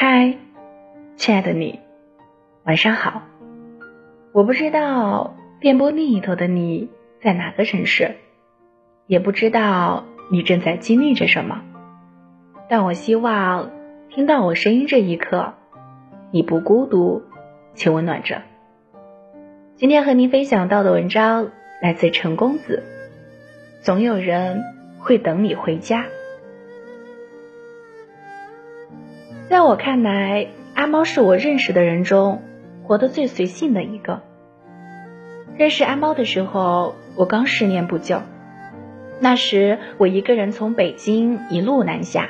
嗨，亲爱的你，晚上好。我不知道电波另一头的你在哪个城市，也不知道你正在经历着什么，但我希望听到我声音这一刻，你不孤独，且温暖着。今天和您分享到的文章来自陈公子，总有人会等你回家。在我看来，阿猫是我认识的人中活得最随性的一个。认识阿猫的时候，我刚失恋不久，那时我一个人从北京一路南下，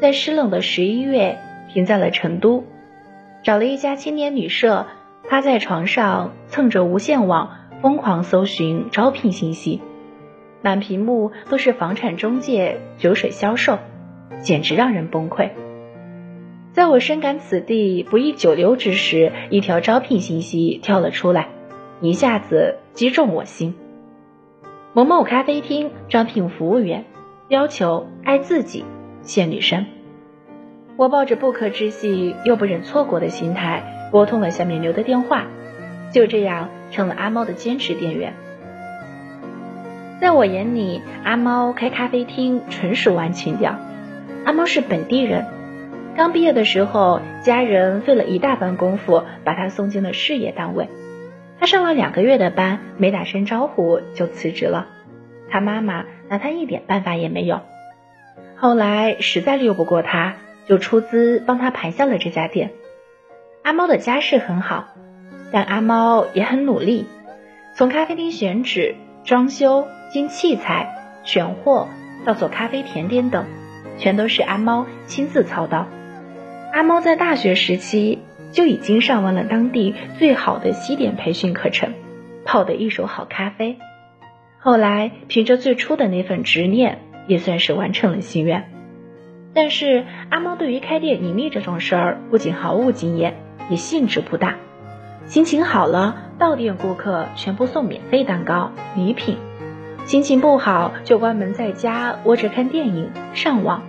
在湿冷的十一月停在了成都，找了一家青年旅社。趴在床上蹭着无线网，疯狂搜寻招聘信息，满屏幕都是房产中介、酒水销售，简直让人崩溃。在我深感此地不宜久留之时，一条招聘信息跳了出来，一下子击中我心。某某咖啡厅招聘服务员，要求爱自己，限女生。我抱着不可置信又不忍错过的心态。拨通了下面留的电话，就这样成了阿猫的兼职店员。在我眼里，阿猫开咖啡厅纯属玩情调。阿猫是本地人，刚毕业的时候，家人费了一大番功夫把他送进了事业单位。他上了两个月的班，没打声招呼就辞职了。他妈妈拿他一点办法也没有。后来实在拗不过他，就出资帮他盘下了这家店。阿猫的家世很好，但阿猫也很努力。从咖啡厅选址、装修、进器材、选货到做咖啡甜点等，全都是阿猫亲自操刀。阿猫在大学时期就已经上完了当地最好的西点培训课程，泡的一手好咖啡。后来凭着最初的那份执念，也算是完成了心愿。但是阿猫对于开店盈利这种事儿，不仅毫无经验。也兴致不大，心情好了，到店顾客全部送免费蛋糕、礼品；心情不好，就关门在家窝着看电影、上网。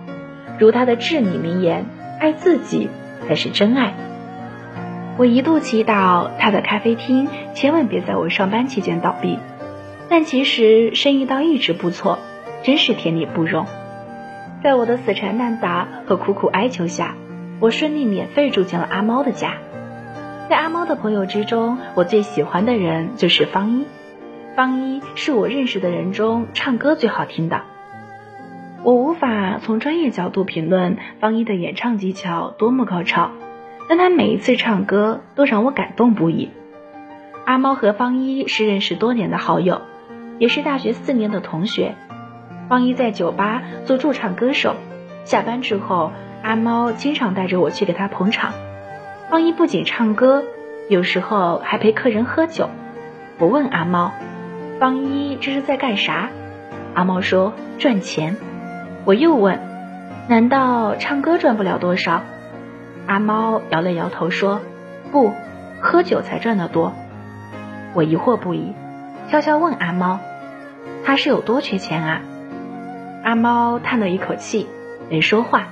如他的至理名言：“爱自己才是真爱。”我一度祈祷他的咖啡厅千万别在我上班期间倒闭，但其实生意倒一直不错，真是天理不容。在我的死缠烂打和苦苦哀求下，我顺利免费住进了阿猫的家。在阿猫的朋友之中，我最喜欢的人就是方一。方一是我认识的人中唱歌最好听的。我无法从专业角度评论方一的演唱技巧多么高超，但他每一次唱歌都让我感动不已。阿猫和方一是认识多年的好友，也是大学四年的同学。方一在酒吧做驻唱歌手，下班之后，阿猫经常带着我去给他捧场。方一不仅唱歌，有时候还陪客人喝酒。我问阿猫：“方一这是在干啥？”阿猫说：“赚钱。”我又问：“难道唱歌赚不了多少？”阿猫摇了摇头说：“不，喝酒才赚得多。”我疑惑不已，悄悄问阿猫：“他是有多缺钱啊？”阿猫叹了一口气，没说话。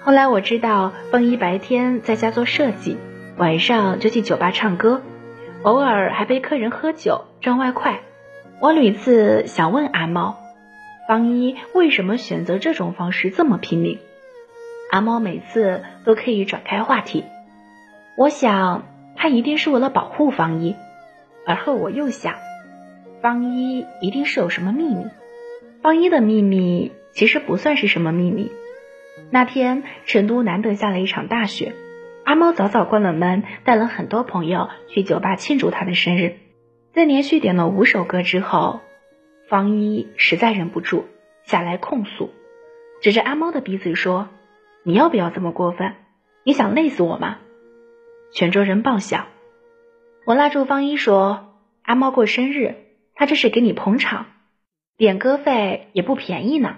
后来我知道，方一白天在家做设计，晚上就进酒吧唱歌，偶尔还陪客人喝酒赚外快。我屡次想问阿猫，方一为什么选择这种方式这么拼命？阿猫每次都可以转开话题。我想他一定是为了保护方一，而后我又想，方一一定是有什么秘密。方一的秘密其实不算是什么秘密。那天，成都难得下了一场大雪，阿猫早早关了门，带了很多朋友去酒吧庆祝他的生日。在连续点了五首歌之后，方一实在忍不住下来控诉，指着阿猫的鼻子说：“你要不要这么过分？你想累死我吗？”全桌人爆笑。我拉住方一说：“阿猫过生日，他这是给你捧场，点歌费也不便宜呢。”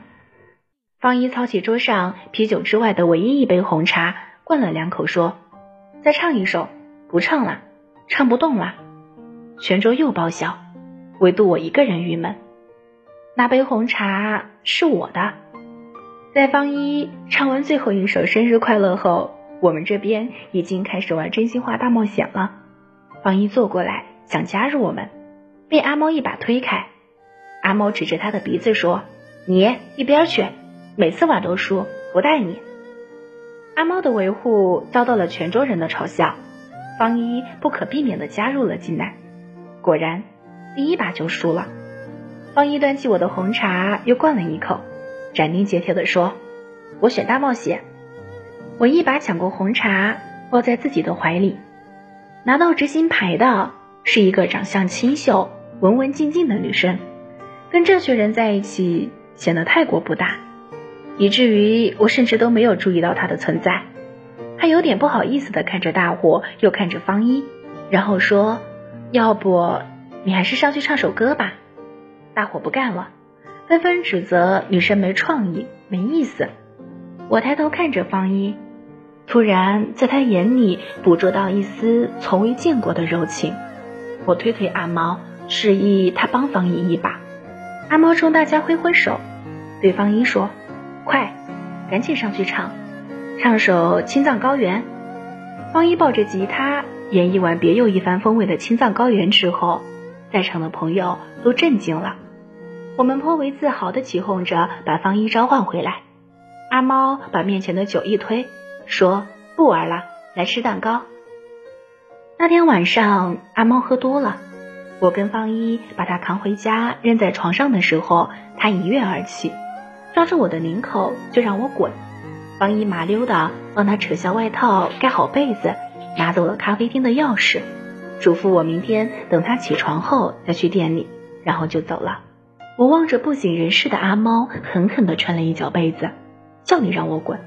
方一操起桌上啤酒之外的唯一一杯红茶，灌了两口，说：“再唱一首，不唱了，唱不动了。”全桌又爆笑，唯独我一个人郁闷。那杯红茶是我的，在方一唱完最后一首生日快乐后，我们这边已经开始玩真心话大冒险了。方一坐过来想加入我们，被阿猫一把推开。阿猫指着他的鼻子说：“你一边去，每次玩都输，不带你。”阿猫的维护遭到了泉州人的嘲笑，方一不可避免地加入了进来。果然，第一把就输了。方一端起我的红茶，又灌了一口。斩钉截铁地说：“我选大冒险。”我一把抢过红茶，抱在自己的怀里。拿到执行牌的是一个长相清秀、文文静静的女生，跟这群人在一起显得太过不搭，以至于我甚至都没有注意到她的存在。她有点不好意思地看着大伙，又看着方一，然后说：“要不你还是上去唱首歌吧。”大伙不干了。纷纷指责女生没创意、没意思。我抬头看着方一，突然在他眼里捕捉到一丝从未见过的柔情。我推推阿猫，示意他帮方一一把。阿猫冲大家挥挥手，对方一说：“快，赶紧上去唱，唱首《青藏高原》。”方一抱着吉他演绎完别有一番风味的《青藏高原》之后，在场的朋友都震惊了。我们颇为自豪地起哄着把方一召唤回来。阿猫把面前的酒一推，说：“不玩了，来吃蛋糕。”那天晚上，阿猫喝多了，我跟方一把他扛回家扔在床上的时候，他一跃而起，抓住我的领口就让我滚。方一麻溜的帮他扯下外套，盖好被子，拿走了咖啡厅的钥匙，嘱咐我明天等他起床后再去店里，然后就走了。我望着不省人事的阿猫，狠狠地踹了一脚被子，叫你让我滚。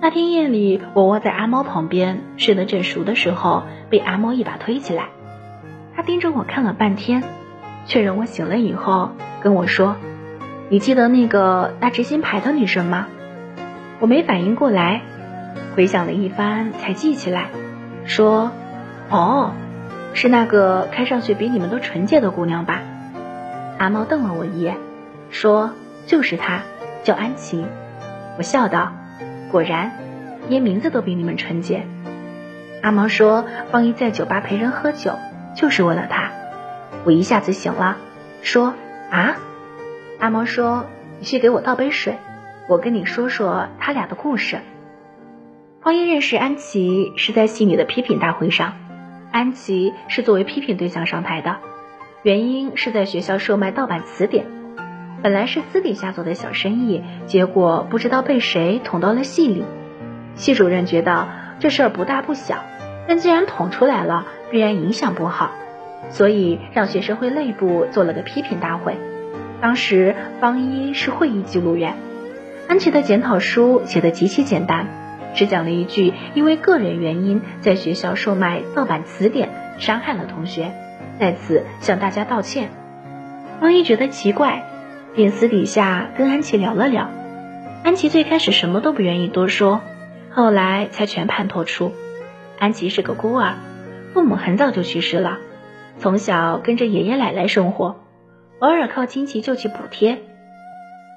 那天夜里，我窝在阿猫旁边睡得正熟的时候，被阿猫一把推起来。他盯着我看了半天，确认我醒了以后，跟我说：“你记得那个拿执行牌的女生吗？”我没反应过来，回想了一番才记起来，说：“哦，是那个看上去比你们都纯洁的姑娘吧？”阿猫瞪了我一眼，说：“就是她，叫安琪。”我笑道：“果然，连名字都比你们纯洁。”阿猫说：“方一在酒吧陪人喝酒，就是为了她。”我一下子醒了，说：“啊？”阿猫说：“你去给我倒杯水，我跟你说说他俩的故事。”方一认识安琪是在戏里的批评大会上，安琪是作为批评对象上台的。原因是在学校售卖盗版词典，本来是私底下做的小生意，结果不知道被谁捅到了系里。系主任觉得这事儿不大不小，但既然捅出来了，必然影响不好，所以让学生会内部做了个批评大会。当时方一是会议记录员，安琪的检讨书写的极其简单，只讲了一句因为个人原因在学校售卖盗版词典，伤害了同学。在此向大家道歉。方一觉得奇怪，便私底下跟安琪聊了聊。安琪最开始什么都不愿意多说，后来才全盘托出。安琪是个孤儿，父母很早就去世了，从小跟着爷爷奶奶生活，偶尔靠亲戚救济补贴。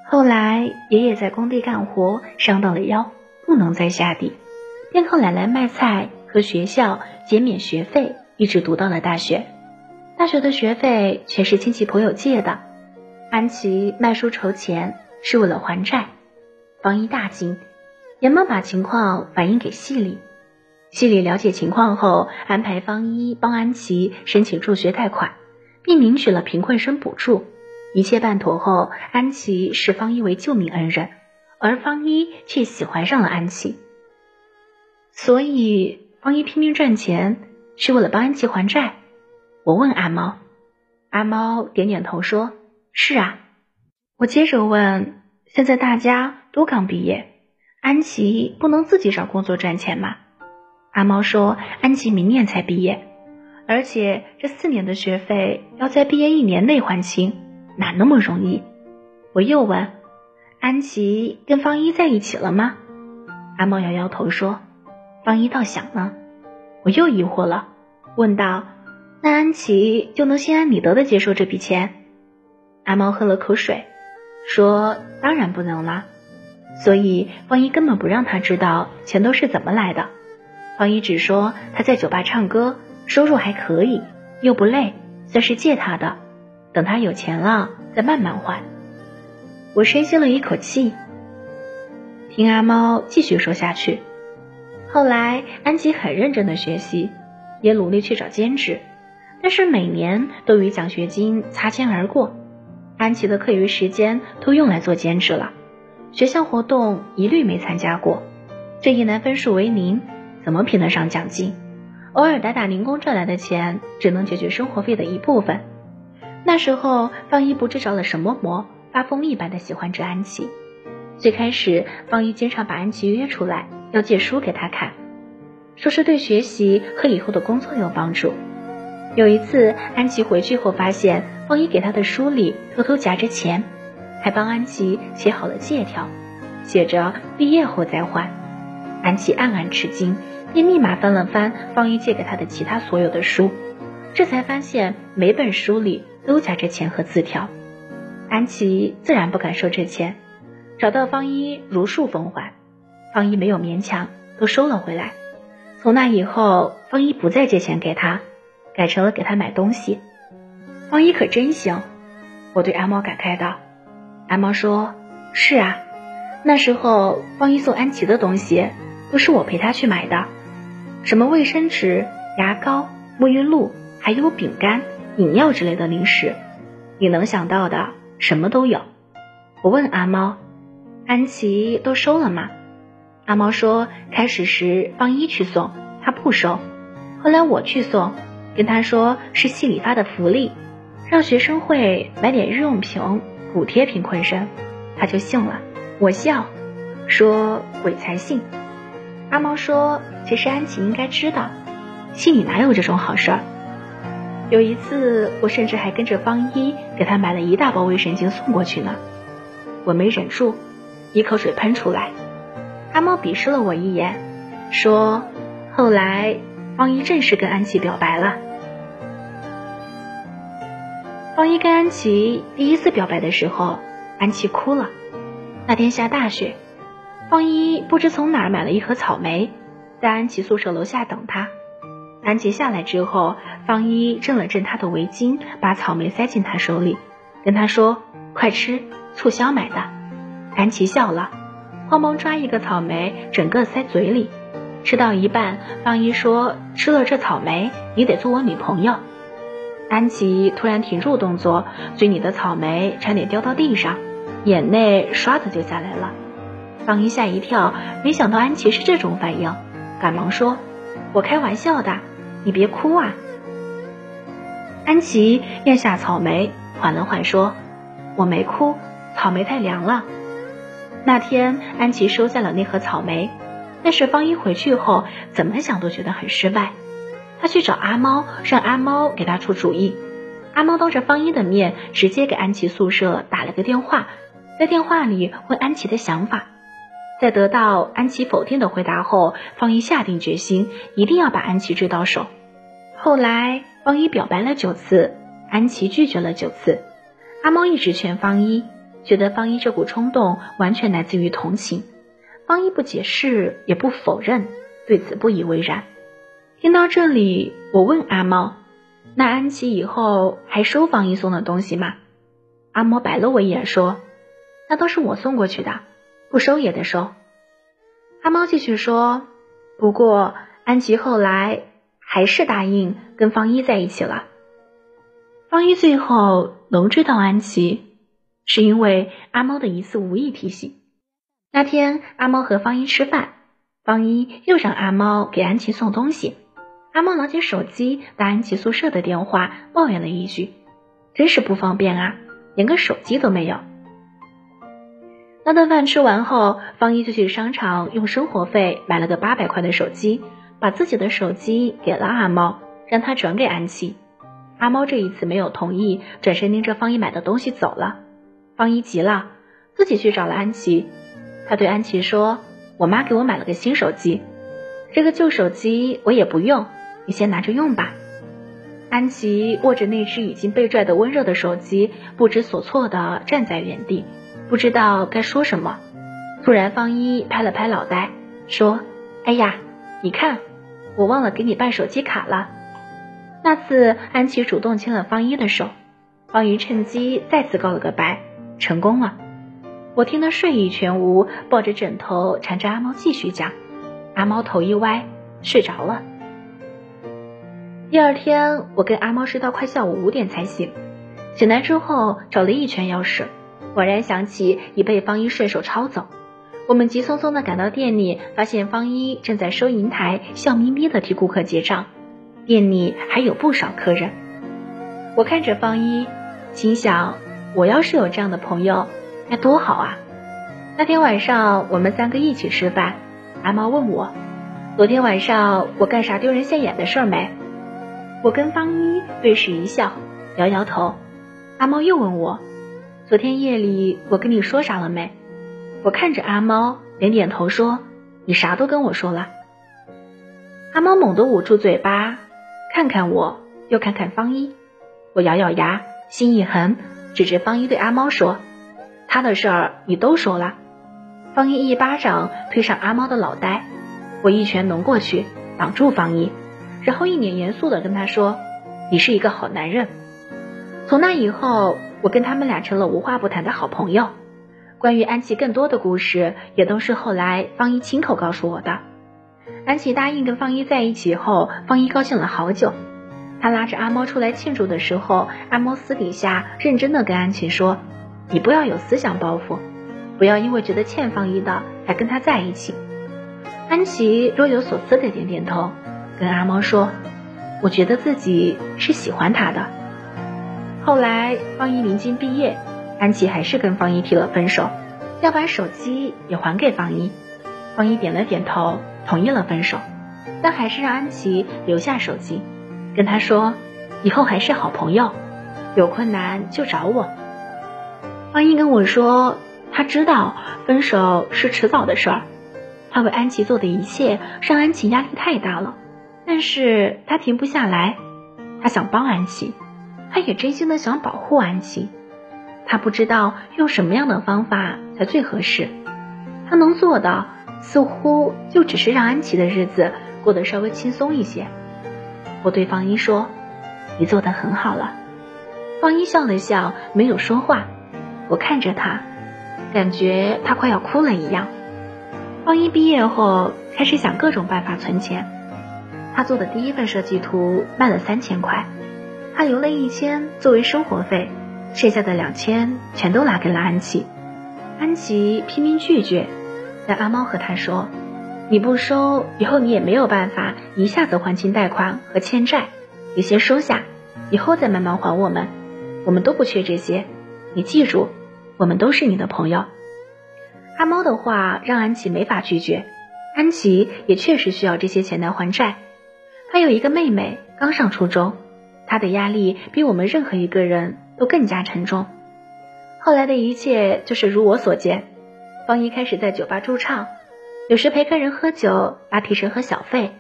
后来爷爷在工地干活伤到了腰，不能再下地，便靠奶奶卖菜和学校减免学费，一直读到了大学。大学的学费全是亲戚朋友借的，安琪卖书筹钱是为了还债。方一大惊，连忙把情况反映给系里。系里了解情况后，安排方一帮安琪申请助学贷款，并领取了贫困生补助。一切办妥后，安琪视方一为救命恩人，而方一却喜欢上了安琪。所以，方一拼命赚钱是为了帮安琪还债。我问阿猫，阿猫点点头说：“是啊。”我接着问：“现在大家都刚毕业，安琪不能自己找工作赚钱吗？”阿猫说：“安琪明年才毕业，而且这四年的学费要在毕业一年内还清，哪那么容易？”我又问：“安琪跟方一在一起了吗？”阿猫摇摇头说：“方一倒想呢。”我又疑惑了，问道。那安琪就能心安理得的接受这笔钱？阿猫喝了口水，说：“当然不能了。”所以方一根本不让他知道钱都是怎么来的。方一只说他在酒吧唱歌，收入还可以，又不累，算是借他的，等他有钱了再慢慢还。我深吸了一口气，听阿猫继续说下去。后来安琪很认真的学习，也努力去找兼职，但是每年都与奖学金擦肩而过。安琪的课余时间都用来做兼职了，学校活动一律没参加过。这一栏分数为零，怎么评得上奖金？偶尔打打零工赚来的钱，只能解决生活费的一部分。那时候方一不知着了什么魔，发疯一般的喜欢着安琪。最开始，方一经常把安琪约出来，要借书给他看，说是对学习和以后的工作有帮助。有一次，安琪回去后发现方一给他的书里偷偷夹着钱，还帮安琪写好了借条，写着毕业后再还。安琪暗暗吃惊，便立马翻了翻方一借给他的其他所有的书，这才发现每本书里都夹着钱和字条。安琪自然不敢收这钱，找到方一如数奉还。方一没有勉强，都收了回来。从那以后，方一不再借钱给他。改成了给他买东西，方一可真行，我对阿猫感慨道。阿猫说：“是啊，那时候方一送安琪的东西都是我陪他去买的，什么卫生纸、牙膏、沐浴露，还有饼干、饮料之类的零食，你能想到的什么都有。”我问阿猫：“安琪都收了吗？”阿猫说：“开始时方一去送，他不收，后来我去送。”跟他说是系里发的福利，让学生会买点日用品补贴贫困生，他就信了。我笑，说鬼才信。阿毛说，其实安琪应该知道，系里哪有这种好事儿。有一次，我甚至还跟着方一给他买了一大包卫生巾送过去呢。我没忍住，一口水喷出来。阿猫鄙视了我一眼，说后来。方一正式跟安琪表白了。方一跟安琪第一次表白的时候，安琪哭了。那天下大雪，方一不知从哪儿买了一盒草莓，在安琪宿舍楼下等他。安琪下来之后，方一正了正她的围巾，把草莓塞进她手里，跟她说：“快吃，促销买的。”安琪笑了，慌忙抓一个草莓，整个塞嘴里。吃到一半，方一说：“吃了这草莓，你得做我女朋友。”安琪突然停住动作，嘴里的草莓差点掉到地上，眼泪唰的就下来了。方一吓一跳，没想到安琪是这种反应，赶忙说：“我开玩笑的，你别哭啊。”安琪咽下草莓，缓了缓说：“我没哭，草莓太凉了。”那天，安琪收下了那盒草莓。但是方一回去后，怎么想都觉得很失败。他去找阿猫，让阿猫给他出主意。阿猫当着方一的面，直接给安琪宿舍打了个电话，在电话里问安琪的想法。在得到安琪否定的回答后，方一下定决心，一定要把安琪追到手。后来，方一表白了九次，安琪拒绝了九次。阿猫一直劝方一，觉得方一这股冲动完全来自于同情。方一不解释，也不否认，对此不以为然。听到这里，我问阿猫：“那安琪以后还收方一送的东西吗？”阿猫白了我一眼，说：“那都是我送过去的，不收也得收。”阿猫继续说：“不过安琪后来还是答应跟方一在一起了。方一最后能追到安琪，是因为阿猫的一次无意提醒。”那天，阿猫和方一吃饭，方一又让阿猫给安琪送东西。阿猫拿起手机打安琪宿舍的电话，抱怨了一句：“真是不方便啊，连个手机都没有。”那顿饭吃完后，方一就去商场用生活费买了个八百块的手机，把自己的手机给了阿猫，让他转给安琪。阿猫这一次没有同意，转身拎着方一买的东西走了。方一急了，自己去找了安琪。他对安琪说：“我妈给我买了个新手机，这个旧手机我也不用，你先拿着用吧。”安琪握着那只已经被拽得温热的手机，不知所措地站在原地，不知道该说什么。突然，方一拍了拍脑袋，说：“哎呀，你看，我忘了给你办手机卡了。”那次，安琪主动牵了方一的手，方一趁机再次告了个白，成功了。我听得睡意全无，抱着枕头缠着阿猫继续讲。阿猫头一歪，睡着了。第二天，我跟阿猫睡到快下午五点才醒。醒来之后，找了一圈钥匙，果然想起已被方一顺手抄走。我们急匆匆地赶到店里，发现方一正在收银台笑眯眯地替顾客结账，店里还有不少客人。我看着方一，心想：我要是有这样的朋友。该多好啊！那天晚上我们三个一起吃饭，阿猫问我，昨天晚上我干啥丢人现眼的事儿没？我跟方一对视一笑，摇摇头。阿猫又问我，昨天夜里我跟你说啥了没？我看着阿猫，点点头说，你啥都跟我说了。阿猫猛地捂住嘴巴，看看我，又看看方一。我咬咬牙，心一横，指着方一对阿猫说。他的事儿你都说了，方一一巴掌推上阿猫的脑袋，我一拳抡过去挡住方一，然后一脸严肃的跟他说：“你是一个好男人。”从那以后，我跟他们俩成了无话不谈的好朋友。关于安琪更多的故事，也都是后来方一亲口告诉我的。安琪答应跟方一在一起后，方一高兴了好久。他拉着阿猫出来庆祝的时候，阿猫私底下认真的跟安琪说。你不要有思想包袱，不要因为觉得欠方一的才跟他在一起。安琪若有所思的点点头，跟阿猫说：“我觉得自己是喜欢他的。”后来方一临近毕业，安琪还是跟方一提了分手，要把手机也还给方一。方一点了点头，同意了分手，但还是让安琪留下手机，跟他说：“以后还是好朋友，有困难就找我。”方一跟我说，他知道分手是迟早的事儿，他为安琪做的一切让安琪压力太大了，但是他停不下来，他想帮安琪，他也真心的想保护安琪，他不知道用什么样的方法才最合适，他能做的似乎就只是让安琪的日子过得稍微轻松一些。我对方一说：“你做的很好了。”方一笑了笑，没有说话。我看着他，感觉他快要哭了一样。方一毕业后开始想各种办法存钱。他做的第一份设计图卖了三千块，他留了一千作为生活费，剩下的两千全都拿给了安琪。安琪拼命拒绝，但阿猫和他说：“你不收，以后你也没有办法一下子还清贷款和欠债，你先收下，以后再慢慢还我们，我们都不缺这些。”你记住，我们都是你的朋友。阿猫的话让安琪没法拒绝，安琪也确实需要这些钱来还债。她有一个妹妹，刚上初中，她的压力比我们任何一个人都更加沉重。后来的一切就是如我所见，方一开始在酒吧驻唱，有时陪客人喝酒，拉提成和小费。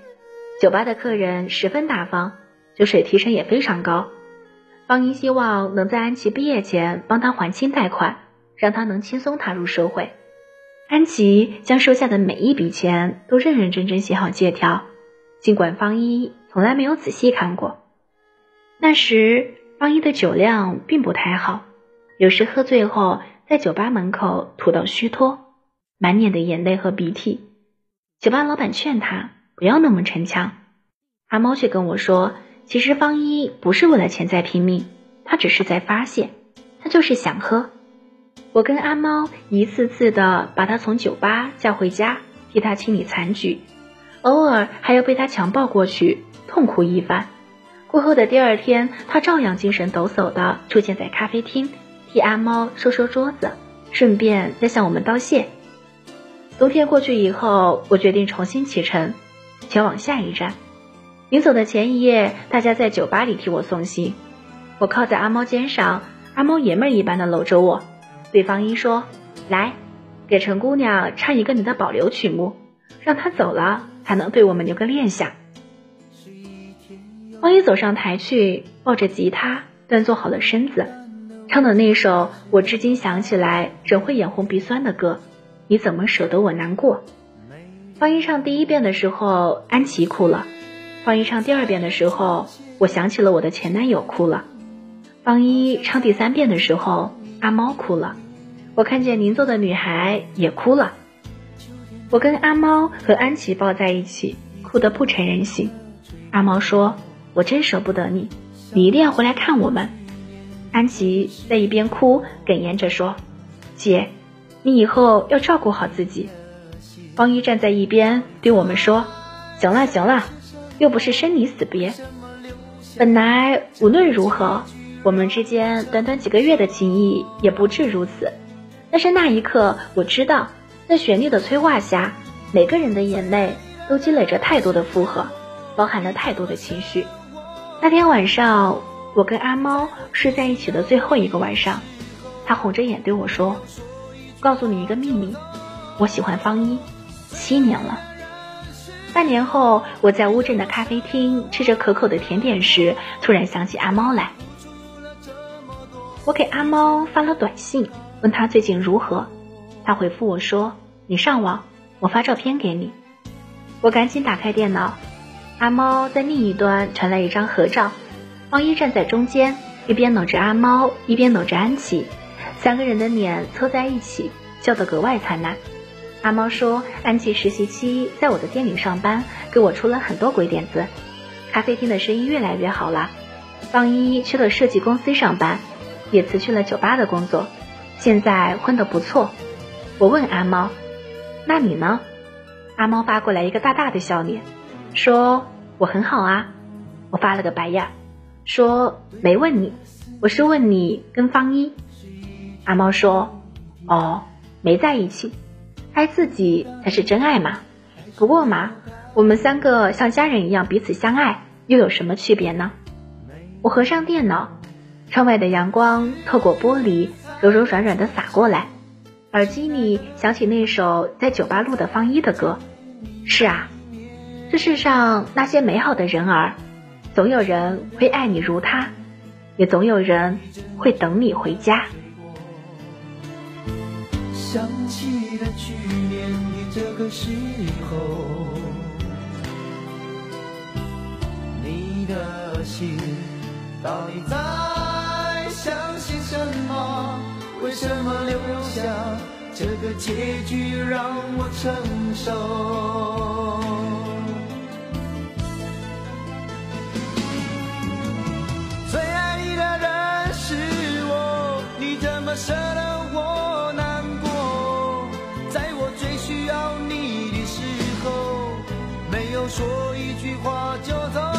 酒吧的客人十分大方，酒水提成也非常高。方一希望能在安琪毕业前帮他还清贷款，让他能轻松踏入社会。安琪将收下的每一笔钱都认认真真写好借条，尽管方一从来没有仔细看过。那时方一的酒量并不太好，有时喝醉后在酒吧门口吐到虚脱，满脸的眼泪和鼻涕。酒吧老板劝他不要那么逞强，阿猫却跟我说。其实方一不是为了钱在拼命，他只是在发泄，他就是想喝。我跟阿猫一次次的把他从酒吧叫回家，替他清理残局，偶尔还要被他强暴过去痛哭一番。过后的第二天，他照样精神抖擞的出现在咖啡厅，替阿猫收收桌子，顺便再向我们道谢。冬天过去以后，我决定重新启程，前往下一站。临走的前一夜，大家在酒吧里替我送行。我靠在阿猫肩上，阿猫爷们儿一般的搂着我。对方一说：“来，给陈姑娘唱一个你的保留曲目，让她走了才能对我们留个念想。”方一走上台去，抱着吉他，端坐好了身子，唱的那首我至今想起来仍会眼红鼻酸的歌，你怎么舍得我难过？方一唱第一遍的时候，安琪哭了；方一唱第二遍的时候，我想起了我的前男友，哭了；方一唱第三遍的时候，阿猫哭了；我看见邻座的女孩也哭了。我跟阿猫和安琪抱在一起，哭得不成人形。阿猫说：“我真舍不得你，你一定要回来看我们。”安琪在一边哭，哽咽着说：“姐，你以后要照顾好自己。”方一站在一边对我们说：“行了行了，又不是生离死别。本来无论如何，我们之间短短几个月的情谊也不至如此。但是那一刻，我知道，在旋律的催化下，每个人的眼泪都积累着太多的负荷，包含了太多的情绪。那天晚上，我跟阿猫睡在一起的最后一个晚上，他红着眼对我说：‘告诉你一个秘密，我喜欢方一。’”七年了。半年后，我在乌镇的咖啡厅吃着可口的甜点时，突然想起阿猫来。我给阿猫发了短信，问他最近如何。他回复我说：“你上网，我发照片给你。”我赶紧打开电脑，阿猫在另一端传来一张合照，方一站在中间，一边搂着阿猫，一边搂着安琪，三个人的脸凑在一起，笑得格外灿烂。阿猫说：“安琪实习期在我的店里上班，给我出了很多鬼点子。咖啡厅的生意越来越好了。方一去了设计公司上班，也辞去了酒吧的工作，现在混得不错。”我问阿猫：“那你呢？”阿猫发过来一个大大的笑脸，说：“我很好啊。”我发了个白眼，说：“没问你，我是问你跟方一。”阿猫说：“哦，没在一起。”爱自己才是真爱嘛！不过嘛，我们三个像家人一样彼此相爱，又有什么区别呢？我合上电脑，窗外的阳光透过玻璃，柔柔软软的洒过来，耳机里响起那首在酒吧录的方一的歌。是啊，这世上那些美好的人儿，总有人会爱你如他，也总有人会等你回家。想起得去年的这个时候，你的心到底在相信什么？为什么留下这个结局让我承受？最爱你的人是我，你怎么舍得？说一句话就走，